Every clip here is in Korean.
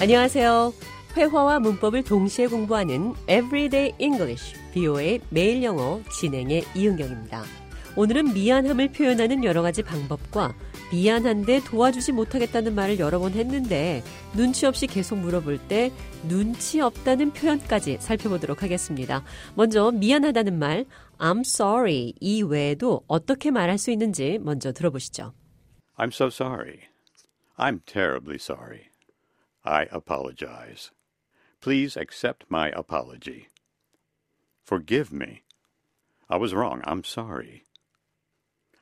안녕하세요. 회화와 문법을 동시에 공부하는 Everyday English, BO의 매일 영어 진행의 이은경입니다. 오늘은 미안함을 표현하는 여러 가지 방법과 미안한데 도와주지 못하겠다는 말을 여러 번 했는데 눈치 없이 계속 물어볼 때 눈치 없다는 표현까지 살펴보도록 하겠습니다. 먼저 미안하다는 말 I'm sorry 이 외에도 어떻게 말할 수 있는지 먼저 들어보시죠. I'm so sorry. I'm terribly sorry. I apologize. Please accept my apology. Forgive me. I was wrong. I'm sorry.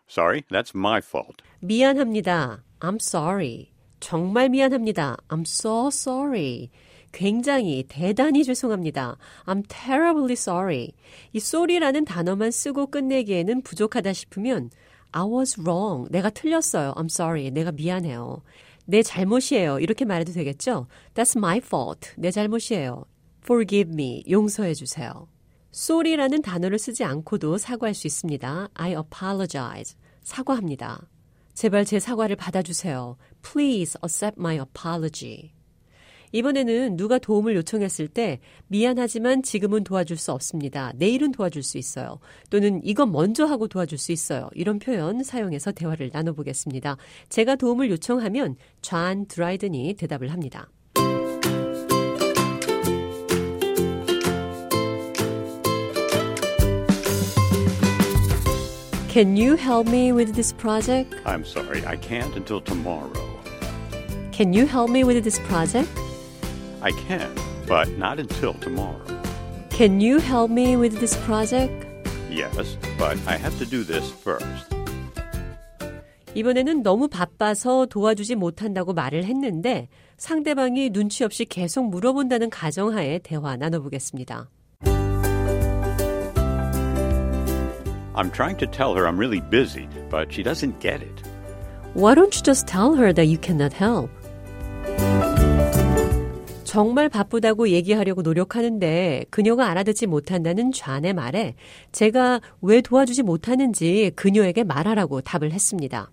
Sorry, that's my fault. 미안합니다. I'm sorry. 정말 미안합니다. I'm so sorry. 굉장히 대단히 죄송합니다. I'm terribly sorry. 이 sorry라는 단어만 쓰고 끝내기에는 부족하다 싶으면 I was wrong. 내가 틀렸어요. I'm sorry. 내가 미안해요. 내 잘못이에요. 이렇게 말해도 되겠죠? That's my fault. 내 잘못이에요. Forgive me. 용서해 주세요. sorry라는 단어를 쓰지 않고도 사과할 수 있습니다. I apologize. 사과합니다. 제발 제 사과를 받아주세요. Please accept my apology. 이번에는 누가 도움을 요청했을 때 미안하지만 지금은 도와줄 수 없습니다. 내일은 도와줄 수 있어요. 또는 이건 먼저 하고 도와줄 수 있어요. 이런 표현 사용해서 대화를 나눠보겠습니다. 제가 도움을 요청하면 존 드라이든이 대답을 합니다. Can you help me with this project? I'm sorry, I can't until tomorrow. Can you help me with this project? I can, but not until tomorrow. Can you help me with this project? Yes, but I have to do this first. 이번에는 너무 바빠서 도와주지 못한다고 말을 했는데 상대방이 눈치 없이 계속 물어본다는 가정하에 대화 나눠보겠습니다. I'm trying to tell her I'm really busy, but she doesn't get it. Why don't you just tell her that you cannot help? 정말 바쁘다고 얘기하려고 노력하는데 그녀가 알아듣지 못한다는 좌의 말에 제가 왜 도와주지 못하는지 그녀에게 말하라고 답을 했습니다.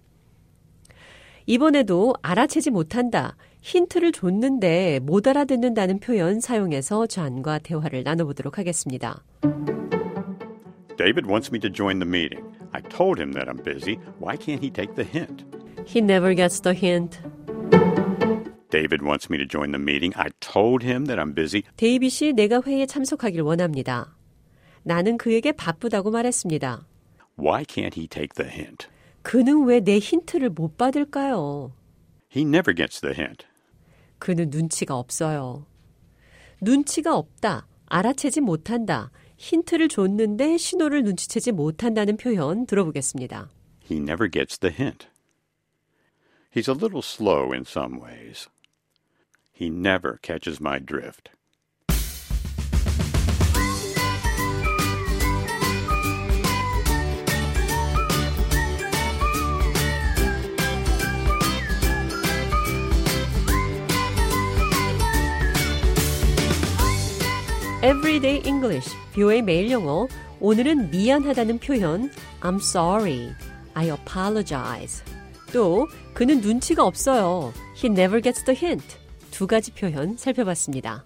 이번에도 알아채지 못한다. 힌트를 줬는데 못 알아듣는다는 표현 사용해서 좌과 대화를 나눠보도록 하겠습니다. David wants me to join the meeting. I told him that I'm busy. Why can't he take the hint? He never gets the hint. David wants me to join the meeting. I told him that I'm busy. 데이빗이 내가 회의에 참석하길 원합니다. 나는 그에게 바쁘다고 말했습니다. Why can't he take the hint? 그는 왜 내 힌트를 못 받을까요? He never gets the hint. 그는 눈치가 없어요. 눈치가 없다. 알아채지 못한다. 힌트를 줬는데 신호를 눈치채지 못한다는 표현 들어보겠습니다. He never gets the hint. He's a little slow in some ways. He never catches my drift. Everyday English, 뷰의 매일 영어. 오늘은 미안하다는 표현 I'm sorry, I apologize. 또 그는 눈치가 없어요. He never gets the hint. 두 가지 표현 살펴봤습니다.